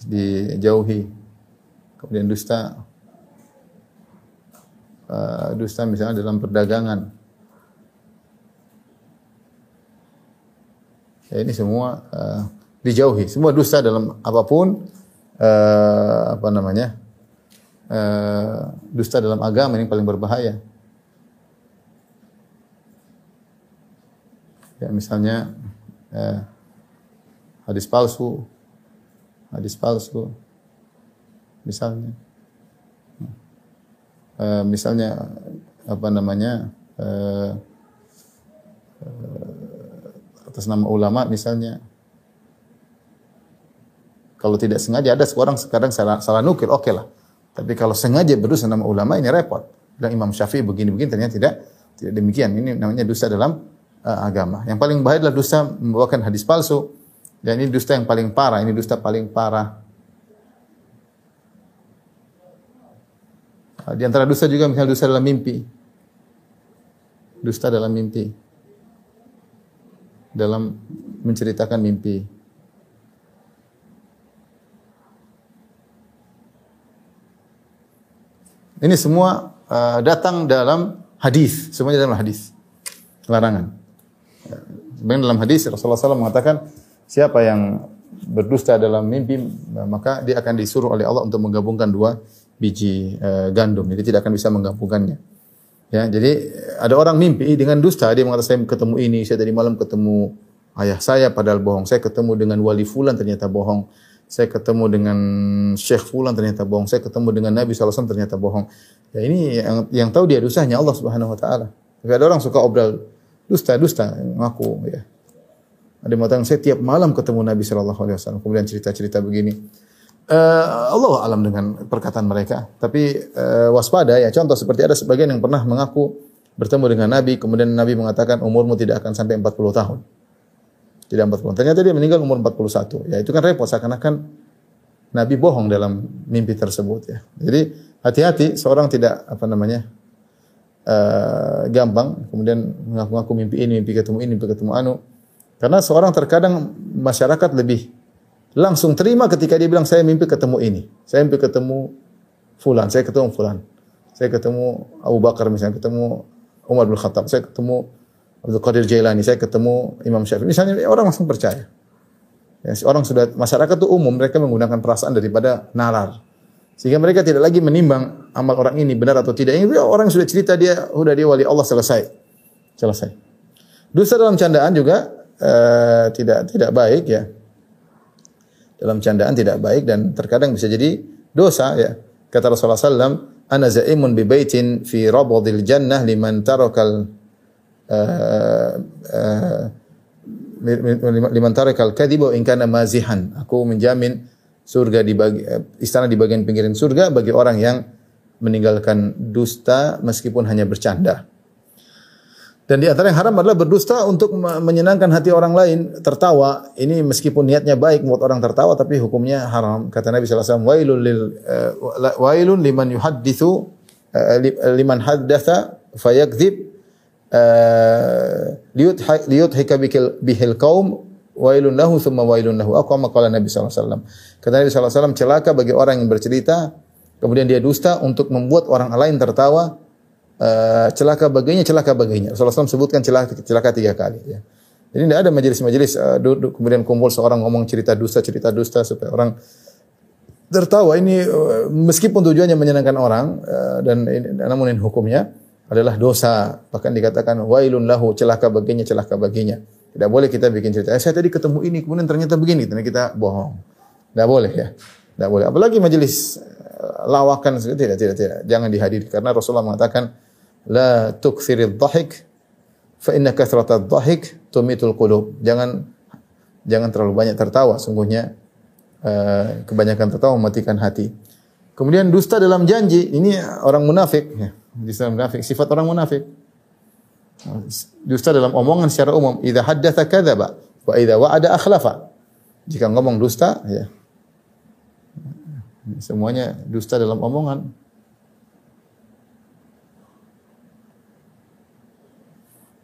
Dijauhi. Kemudian dusta uh, dusta misalnya dalam perdagangan. Ya, ini semua uh, dijauhi. Semua dusta dalam apa pun uh, apa namanya? Uh, dusta dalam agama ini paling berbahaya. Ya misalnya uh, hadis palsu, hadis palsu, misalnya, Eh, misalnya apa namanya eh, eh, atas nama ulama misalnya, kalau tidak sengaja ada seorang sekarang salah, salah nukil, oke lah. Tapi kalau sengaja berdusta nama ulama ini repot. Dan Imam Syafi'i begini-begini ternyata tidak tidak demikian. Ini namanya dusta dalam uh, agama. Yang paling bahaya adalah dusta membawakan hadis palsu. Dan ini dusta yang paling parah. Ini dusta paling parah. Uh, Di antara dusta juga misalnya dusta dalam mimpi. Dusta dalam mimpi. Dalam menceritakan mimpi. Ini semua uh, datang dalam hadis, semuanya dalam hadis. Larangan. Sebenarnya dalam hadis Rasulullah SAW mengatakan siapa yang berdusta dalam mimpi maka dia akan disuruh oleh Allah untuk menggabungkan dua biji uh, gandum. Jadi tidak akan bisa menggabungkannya. Ya, jadi ada orang mimpi dengan dusta dia mengatakan saya ketemu ini, saya tadi malam ketemu ayah saya padahal bohong. Saya ketemu dengan wali fulan ternyata bohong saya ketemu dengan Syekh Fulan ternyata bohong, saya ketemu dengan Nabi SAW ternyata bohong. Ya ini yang, yang tahu dia dosanya Allah Subhanahu Wa Taala. Tapi ada orang suka obral dusta, dusta, ngaku ya. Ada yang saya tiap malam ketemu Nabi Shallallahu Alaihi Wasallam, kemudian cerita-cerita begini. Uh, Allah alam dengan perkataan mereka. Tapi uh, waspada ya. Contoh seperti ada sebagian yang pernah mengaku bertemu dengan Nabi, kemudian Nabi mengatakan umurmu tidak akan sampai 40 tahun. Tidak 40. Ternyata dia meninggal umur 41. Ya itu kan repot seakan-akan Nabi bohong dalam mimpi tersebut ya. Jadi hati-hati seorang tidak apa namanya uh, gampang kemudian mengaku-ngaku mimpi ini, mimpi ketemu ini, mimpi ketemu anu. Karena seorang terkadang masyarakat lebih langsung terima ketika dia bilang saya mimpi ketemu ini, saya mimpi ketemu fulan, saya ketemu fulan, saya ketemu Abu Bakar misalnya, ketemu Umar bin Khattab, saya ketemu Abdul Qadir Jailani, saya ketemu Imam Syafi'i. Misalnya orang langsung percaya. Ya, orang sudah masyarakat itu umum mereka menggunakan perasaan daripada nalar. Sehingga mereka tidak lagi menimbang amal orang ini benar atau tidak. Ini orang sudah cerita dia sudah dia wali Allah selesai. Selesai. Dusta dalam candaan juga uh, tidak tidak baik ya. Dalam candaan tidak baik dan terkadang bisa jadi dosa ya. Kata Rasulullah SAW, "Ana za'imun bi baitin fi rabadil jannah liman tarakal liman tarakal kadhiba in kana mazihan. Aku menjamin surga di bagi, istana di bagian pinggiran surga bagi orang yang meninggalkan dusta meskipun hanya bercanda. Dan di antara yang haram adalah berdusta untuk menyenangkan hati orang lain, tertawa. Ini meskipun niatnya baik membuat orang tertawa tapi hukumnya haram. Kata Nabi wasallam, "Wailun lil uh, wailun liman yuhadditsu uh, liman haddatsa fayakdzib liut liut hika bihil kaum wailun lahu thumma wailun lahu. Aku qala Nabi sallallahu alaihi wasallam. Kata Nabi sallallahu alaihi celaka bagi orang yang bercerita kemudian dia dusta untuk membuat orang lain tertawa uh, celaka baginya celaka baginya. Rasulullah SAW sebutkan celaka celaka tiga kali ya. Jadi tidak ada majelis-majelis uh, kemudian kumpul seorang ngomong cerita dusta cerita dusta supaya orang tertawa ini meskipun tujuannya menyenangkan orang dan namun ini hukumnya adalah dosa. Bahkan dikatakan wailun lahu celaka baginya celaka baginya. Tidak boleh kita bikin cerita. Eh, saya tadi ketemu ini kemudian ternyata begini, ternyata kita bohong. Tidak boleh ya. Tidak boleh. Apalagi majelis eh, lawakan tidak tidak tidak. Jangan dihadiri karena Rasulullah mengatakan la tuktsirid dhahik fa inna kathrata dhahik tumitul qulub. Jangan jangan terlalu banyak tertawa. Sungguhnya uh, kebanyakan tertawa mematikan hati. Kemudian dusta dalam janji. Ini orang munafik. Ya. Dusta munafik, sifat orang munafik. Dusta dalam omongan secara umum, idza haddatsa kadzaba wa idza wa'ada akhlafa. Jika ngomong dusta, ya. Semuanya dusta dalam omongan.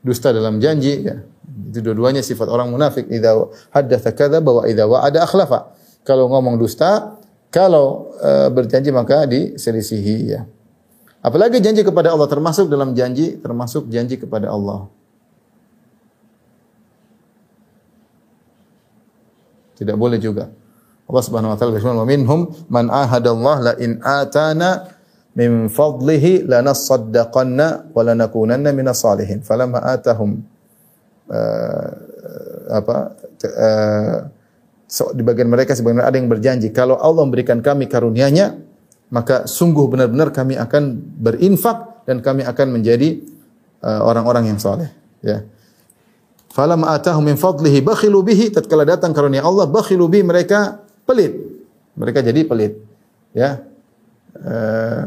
Dusta dalam janji, ya. Itu dua-duanya sifat orang munafik. Idza haddatsa kadzaba wa idza wa'ada akhlafa. Kalau ngomong dusta, kalau uh, berjanji maka diselisihi ya. Apalagi janji kepada Allah termasuk dalam janji termasuk janji kepada Allah. Tidak boleh juga. Allah Subhanahu wa taala berfirman, "Wa minhum man ahadallah la in atana min fadlihi lanasaddaqanna wa lanakunanna minas salihin." Falamma atahum uh, apa uh, so, di bagian mereka sebagian ada yang berjanji kalau Allah memberikan kami karunia-Nya maka sungguh benar-benar kami akan berinfak dan kami akan menjadi uh, orang-orang yang soleh ya falam atahum min fadlihi bakhilu bihi tatkala datang karunia Allah bakhilu bihi mereka pelit mereka jadi pelit ya uh,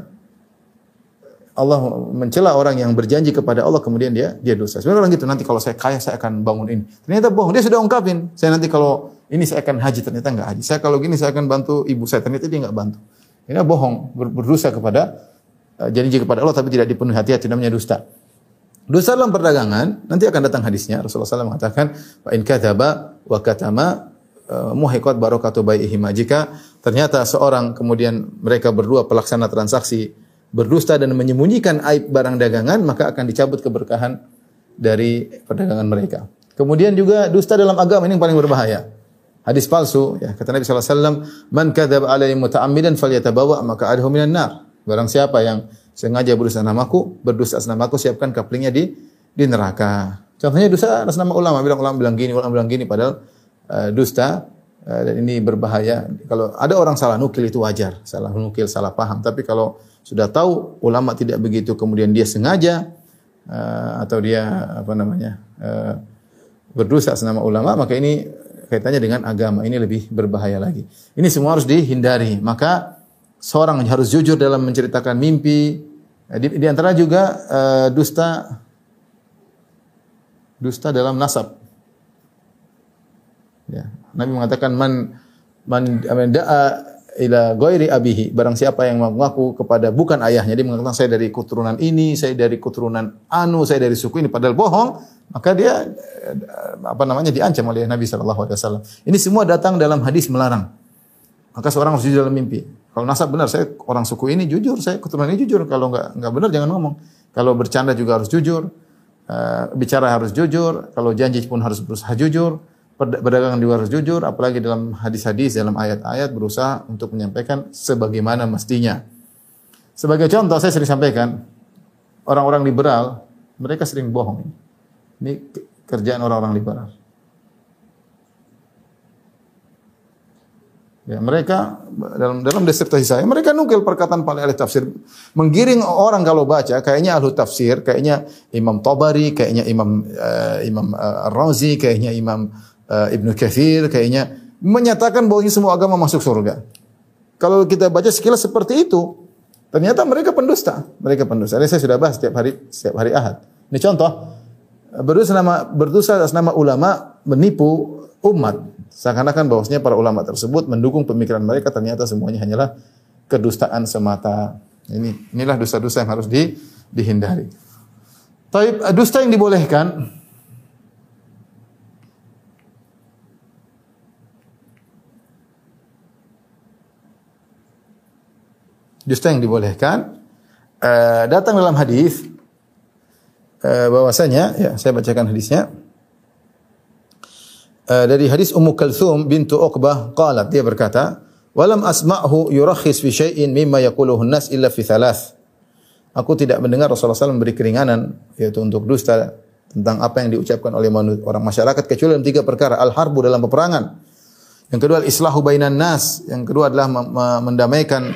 Allah mencela orang yang berjanji kepada Allah kemudian dia dia dosa. Sebenarnya orang gitu nanti kalau saya kaya saya akan bangun ini. Ternyata bohong. Dia sudah ungkapin. Saya nanti kalau ini saya akan haji ternyata enggak haji. Saya kalau gini saya akan bantu ibu saya ternyata dia enggak bantu. Ini bohong ber, berdosa kepada uh, janji kepada Allah tapi tidak dipenuhi hati-hati namanya dusta. Dosa dalam perdagangan nanti akan datang hadisnya Rasulullah SAW mengatakan wa in kadzaba wa katama uh, muhiqat barakatu bai'ihima jika ternyata seorang kemudian mereka berdua pelaksana transaksi berdusta dan menyembunyikan aib barang dagangan, maka akan dicabut keberkahan dari perdagangan mereka. Kemudian juga dusta dalam agama ini yang paling berbahaya. Hadis palsu, ya kata Nabi SAW, Man kadzab alaihi muta'ammidan falyatabawa maka adhu minan nar. Barang siapa yang sengaja berdusta namaku, berdusta atas namaku, siapkan kaplingnya di di neraka. Contohnya dusta atas nama ulama, bilang ulama bilang gini, ulama bilang gini, padahal uh, dusta uh, dan ini berbahaya. Kalau ada orang salah nukil itu wajar, salah nukil, salah paham. Tapi kalau sudah tahu ulama tidak begitu kemudian dia sengaja uh, atau dia apa namanya uh, berdosa senama ulama maka ini kaitannya dengan agama ini lebih berbahaya lagi. Ini semua harus dihindari. Maka seorang harus jujur dalam menceritakan mimpi. Di, di antara juga uh, dusta dusta dalam nasab. Ya, Nabi mengatakan man man da'a ila ghairi abihi. Barang siapa yang mengaku kepada bukan ayahnya, dia mengatakan saya dari keturunan ini, saya dari keturunan anu, saya dari suku ini padahal bohong, maka dia eh, apa namanya diancam oleh Nabi sallallahu alaihi wasallam. Ini semua datang dalam hadis melarang. Maka seorang harus jujur dalam mimpi. Kalau nasab benar, saya orang suku ini jujur, saya keturunan ini jujur. Kalau enggak enggak benar jangan ngomong. Kalau bercanda juga harus jujur. Uh, bicara harus jujur, kalau janji pun harus berusaha jujur berdagangan di luar jujur, apalagi dalam hadis-hadis, dalam ayat-ayat berusaha untuk menyampaikan sebagaimana mestinya. Sebagai contoh, saya sering sampaikan, orang-orang liberal, mereka sering bohong. Ini kerjaan orang-orang liberal. Ya, mereka dalam dalam disertasi saya, mereka nukil perkataan paling ahli tafsir, menggiring orang kalau baca, kayaknya ahli tafsir, kayaknya Imam Tabari, kayaknya Imam uh, Imam uh, Razi, kayaknya Imam uh, Ibnu Katsir kayaknya menyatakan bahwa semua agama masuk surga. Kalau kita baca sekilas seperti itu, ternyata mereka pendusta. Mereka pendusta. Ini saya sudah bahas setiap hari setiap hari Ahad. Ini contoh berdosa nama berdosa atas nama ulama menipu umat. Seakan-akan bahwasanya para ulama tersebut mendukung pemikiran mereka ternyata semuanya hanyalah kedustaan semata. Ini inilah dosa-dosa yang harus di, dihindari. Tapi dusta yang dibolehkan dusta yang dibolehkan uh, datang dalam hadis uh, bahwasanya ya saya bacakan hadisnya. Uh, dari hadis Ummu Kalthum bintu Uqbah qalat dia berkata walam asma'hu yurakhis fi syai'in mimma yaquluhu an-nas illa fi thalath. Aku tidak mendengar Rasulullah SAW memberi keringanan yaitu untuk dusta tentang apa yang diucapkan oleh orang masyarakat kecuali dalam tiga perkara al harbu dalam peperangan. Yang kedua islahu bainan nas. Yang kedua adalah mendamaikan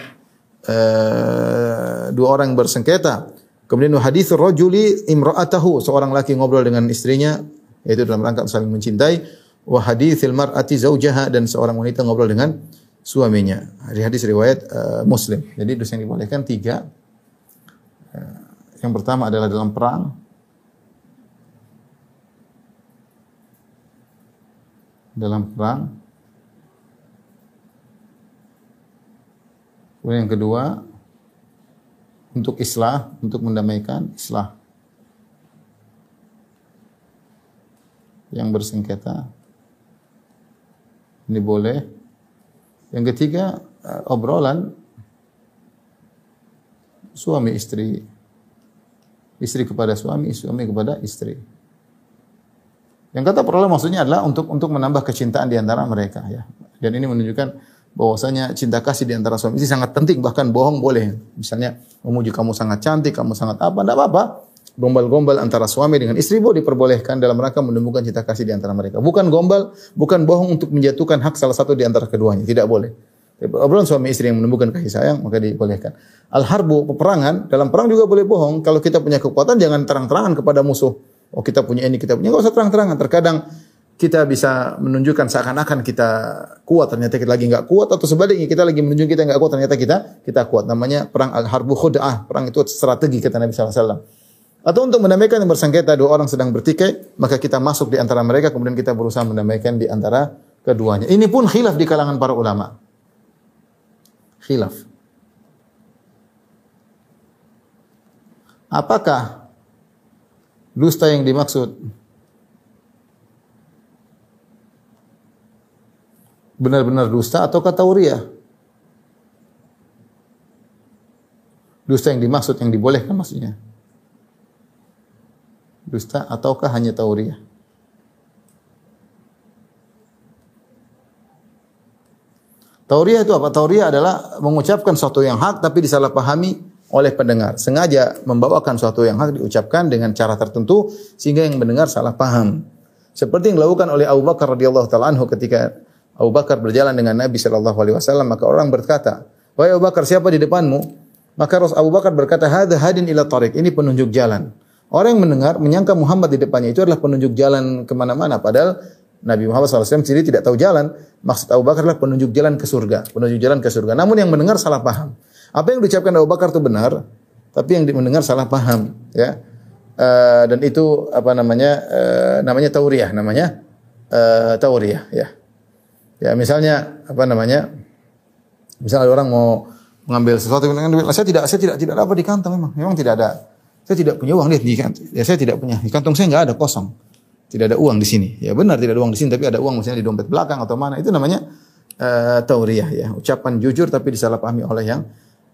uh, dua orang bersengketa. Kemudian hadis rajuli imra'atahu, seorang laki ngobrol dengan istrinya yaitu dalam rangka saling mencintai. Wa haditsil mar'ati zaujaha dan seorang wanita ngobrol dengan suaminya. Hadis riwayat uh, Muslim. Jadi dosa yang dibolehkan tiga. Uh, yang pertama adalah dalam perang. Dalam perang Kemudian yang kedua, untuk islah, untuk mendamaikan islah. Yang bersengketa. Ini boleh. Yang ketiga, eh, obrolan suami istri. Istri kepada suami, suami kepada istri. Yang kata perlu maksudnya adalah untuk untuk menambah kecintaan di antara mereka ya. Dan ini menunjukkan bahwasanya cinta kasih di antara suami istri sangat penting bahkan bohong boleh misalnya memuji kamu sangat cantik kamu sangat apa tidak apa-apa Gombal-gombal antara suami dengan istri boleh diperbolehkan dalam rangka menumbuhkan cinta kasih di antara mereka. Bukan gombal, bukan bohong untuk menjatuhkan hak salah satu di antara keduanya. Tidak boleh. Obrolan suami istri yang menumbuhkan kasih sayang maka dibolehkan. Al-harbu peperangan dalam perang juga boleh bohong. Kalau kita punya kekuatan jangan terang-terangan kepada musuh. Oh kita punya ini kita punya. Enggak usah terang-terangan. Terkadang kita bisa menunjukkan seakan-akan kita kuat ternyata kita lagi nggak kuat atau sebaliknya kita lagi menunjukkan kita nggak kuat ternyata kita kita kuat. Namanya perang al-harbu khud'ah perang itu strategi kata Nabi wasallam. Atau untuk mendamaikan yang bersengketa dua orang sedang bertikai maka kita masuk di antara mereka kemudian kita berusaha mendamaikan di antara keduanya. Ini pun khilaf di kalangan para ulama. Khilaf. Apakah dusta yang dimaksud benar-benar dusta atau tauriah? Dusta yang dimaksud yang dibolehkan maksudnya. Dusta ataukah hanya tauriah? Tauriah itu apa? Tauriah adalah mengucapkan sesuatu yang hak tapi disalahpahami oleh pendengar. Sengaja membawakan sesuatu yang hak diucapkan dengan cara tertentu sehingga yang mendengar salah paham. Seperti yang dilakukan oleh Abu Bakar radhiyallahu taala anhu ketika Abu Bakar berjalan dengan Nabi Shallallahu Alaihi Wasallam maka orang berkata, wahai Abu Bakar siapa di depanmu? Maka Abu Bakar berkata, hadha hadin ila tarik. Ini penunjuk jalan. Orang yang mendengar menyangka Muhammad di depannya itu adalah penunjuk jalan ke mana-mana. Padahal Nabi Muhammad SAW sendiri tidak tahu jalan. Maksud Abu Bakar adalah penunjuk jalan ke surga. Penunjuk jalan ke surga. Namun yang mendengar salah paham. Apa yang diucapkan Abu Bakar itu benar, tapi yang mendengar salah paham. Ya, uh, dan itu apa namanya? Uh, namanya tauriah. Namanya uh, tauriah. Ya. Ya misalnya apa namanya? Misalnya orang mau mengambil sesuatu saya tidak saya tidak tidak dapat di kantong memang. Memang tidak ada. Saya tidak punya uang lihat di kantong. Ya saya tidak punya. Di kantong saya nggak ada kosong. Tidak ada uang di sini. Ya benar tidak ada uang di sini tapi ada uang misalnya di dompet belakang atau mana. Itu namanya uh, tauriah ya. Ucapan jujur tapi disalahpahami oleh yang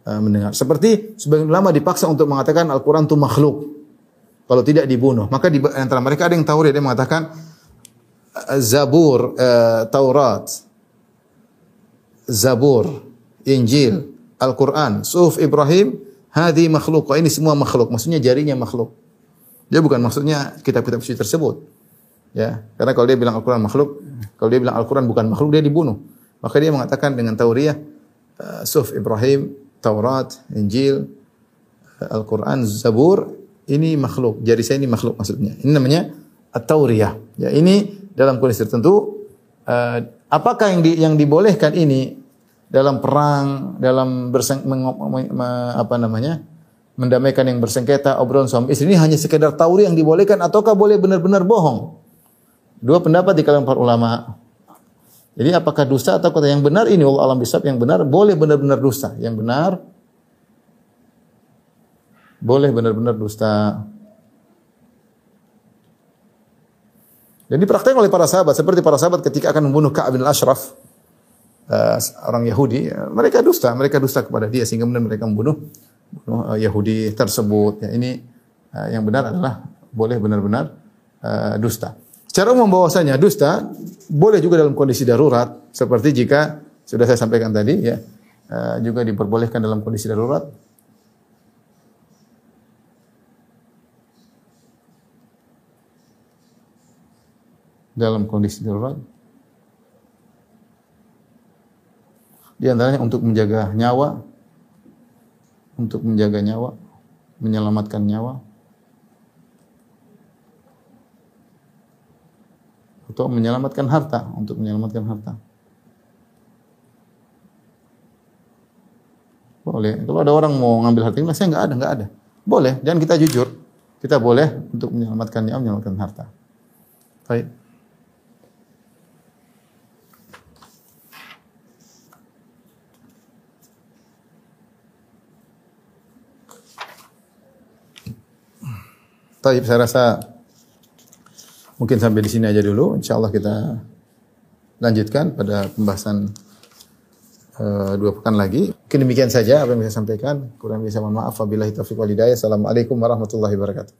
uh, mendengar. Seperti sebagian ulama dipaksa untuk mengatakan Al-Qur'an itu makhluk. Kalau tidak dibunuh, maka di antara mereka ada yang tauriah dia mengatakan Zabur, uh, Taurat, Zabur, Injil, Al-Quran, Suhuf Ibrahim, hadi makhluk. Ini semua makhluk. Maksudnya jarinya makhluk. Dia bukan maksudnya kitab-kitab suci tersebut. Ya, karena kalau dia bilang Al-Quran makhluk, kalau dia bilang Al-Quran bukan makhluk, dia dibunuh. Maka dia mengatakan dengan tauriah, uh, Suhuf Ibrahim, Taurat, Injil, Al-Quran, Zabur, ini makhluk. Jari saya ini makhluk maksudnya. Ini namanya at-tauriyah. Ya, ini dalam kondisi tertentu uh, apakah yang di, yang dibolehkan ini dalam perang, dalam berseng, meng, me, apa namanya? mendamaikan yang bersengketa, obrolan suami istri ini hanya sekedar tauri yang dibolehkan ataukah boleh benar-benar bohong? Dua pendapat di kalangan para ulama. Jadi apakah dusta atau kata yang benar ini Allah alam bisab yang benar boleh benar-benar dusta. Yang benar boleh benar-benar dusta. Dan dipraktekkan oleh para sahabat seperti para sahabat ketika akan membunuh Ka'ab bin Ashraf uh, orang Yahudi, uh, mereka dusta, mereka dusta kepada dia sehingga kemudian mereka membunuh uh, Yahudi tersebut. Ya, ini uh, yang benar adalah boleh benar-benar uh, dusta. Secara umum bahwasanya dusta boleh juga dalam kondisi darurat seperti jika sudah saya sampaikan tadi ya uh, juga diperbolehkan dalam kondisi darurat dalam kondisi darurat. Di antaranya untuk menjaga nyawa, untuk menjaga nyawa, menyelamatkan nyawa, atau menyelamatkan harta, untuk menyelamatkan harta. Boleh. Kalau ada orang mau ngambil harta ini, saya nggak ada, nggak ada. Boleh. Jangan kita jujur. Kita boleh untuk menyelamatkan nyawa, menyelamatkan harta. Baik. Taib, saya rasa mungkin sampai di sini aja dulu. Insya Allah kita lanjutkan pada pembahasan uh, dua pekan lagi. Mungkin demikian saja apa yang bisa saya sampaikan. Kurang bisa mohon maaf. Wabillahi taufiq walhidayah. Assalamualaikum warahmatullahi wabarakatuh.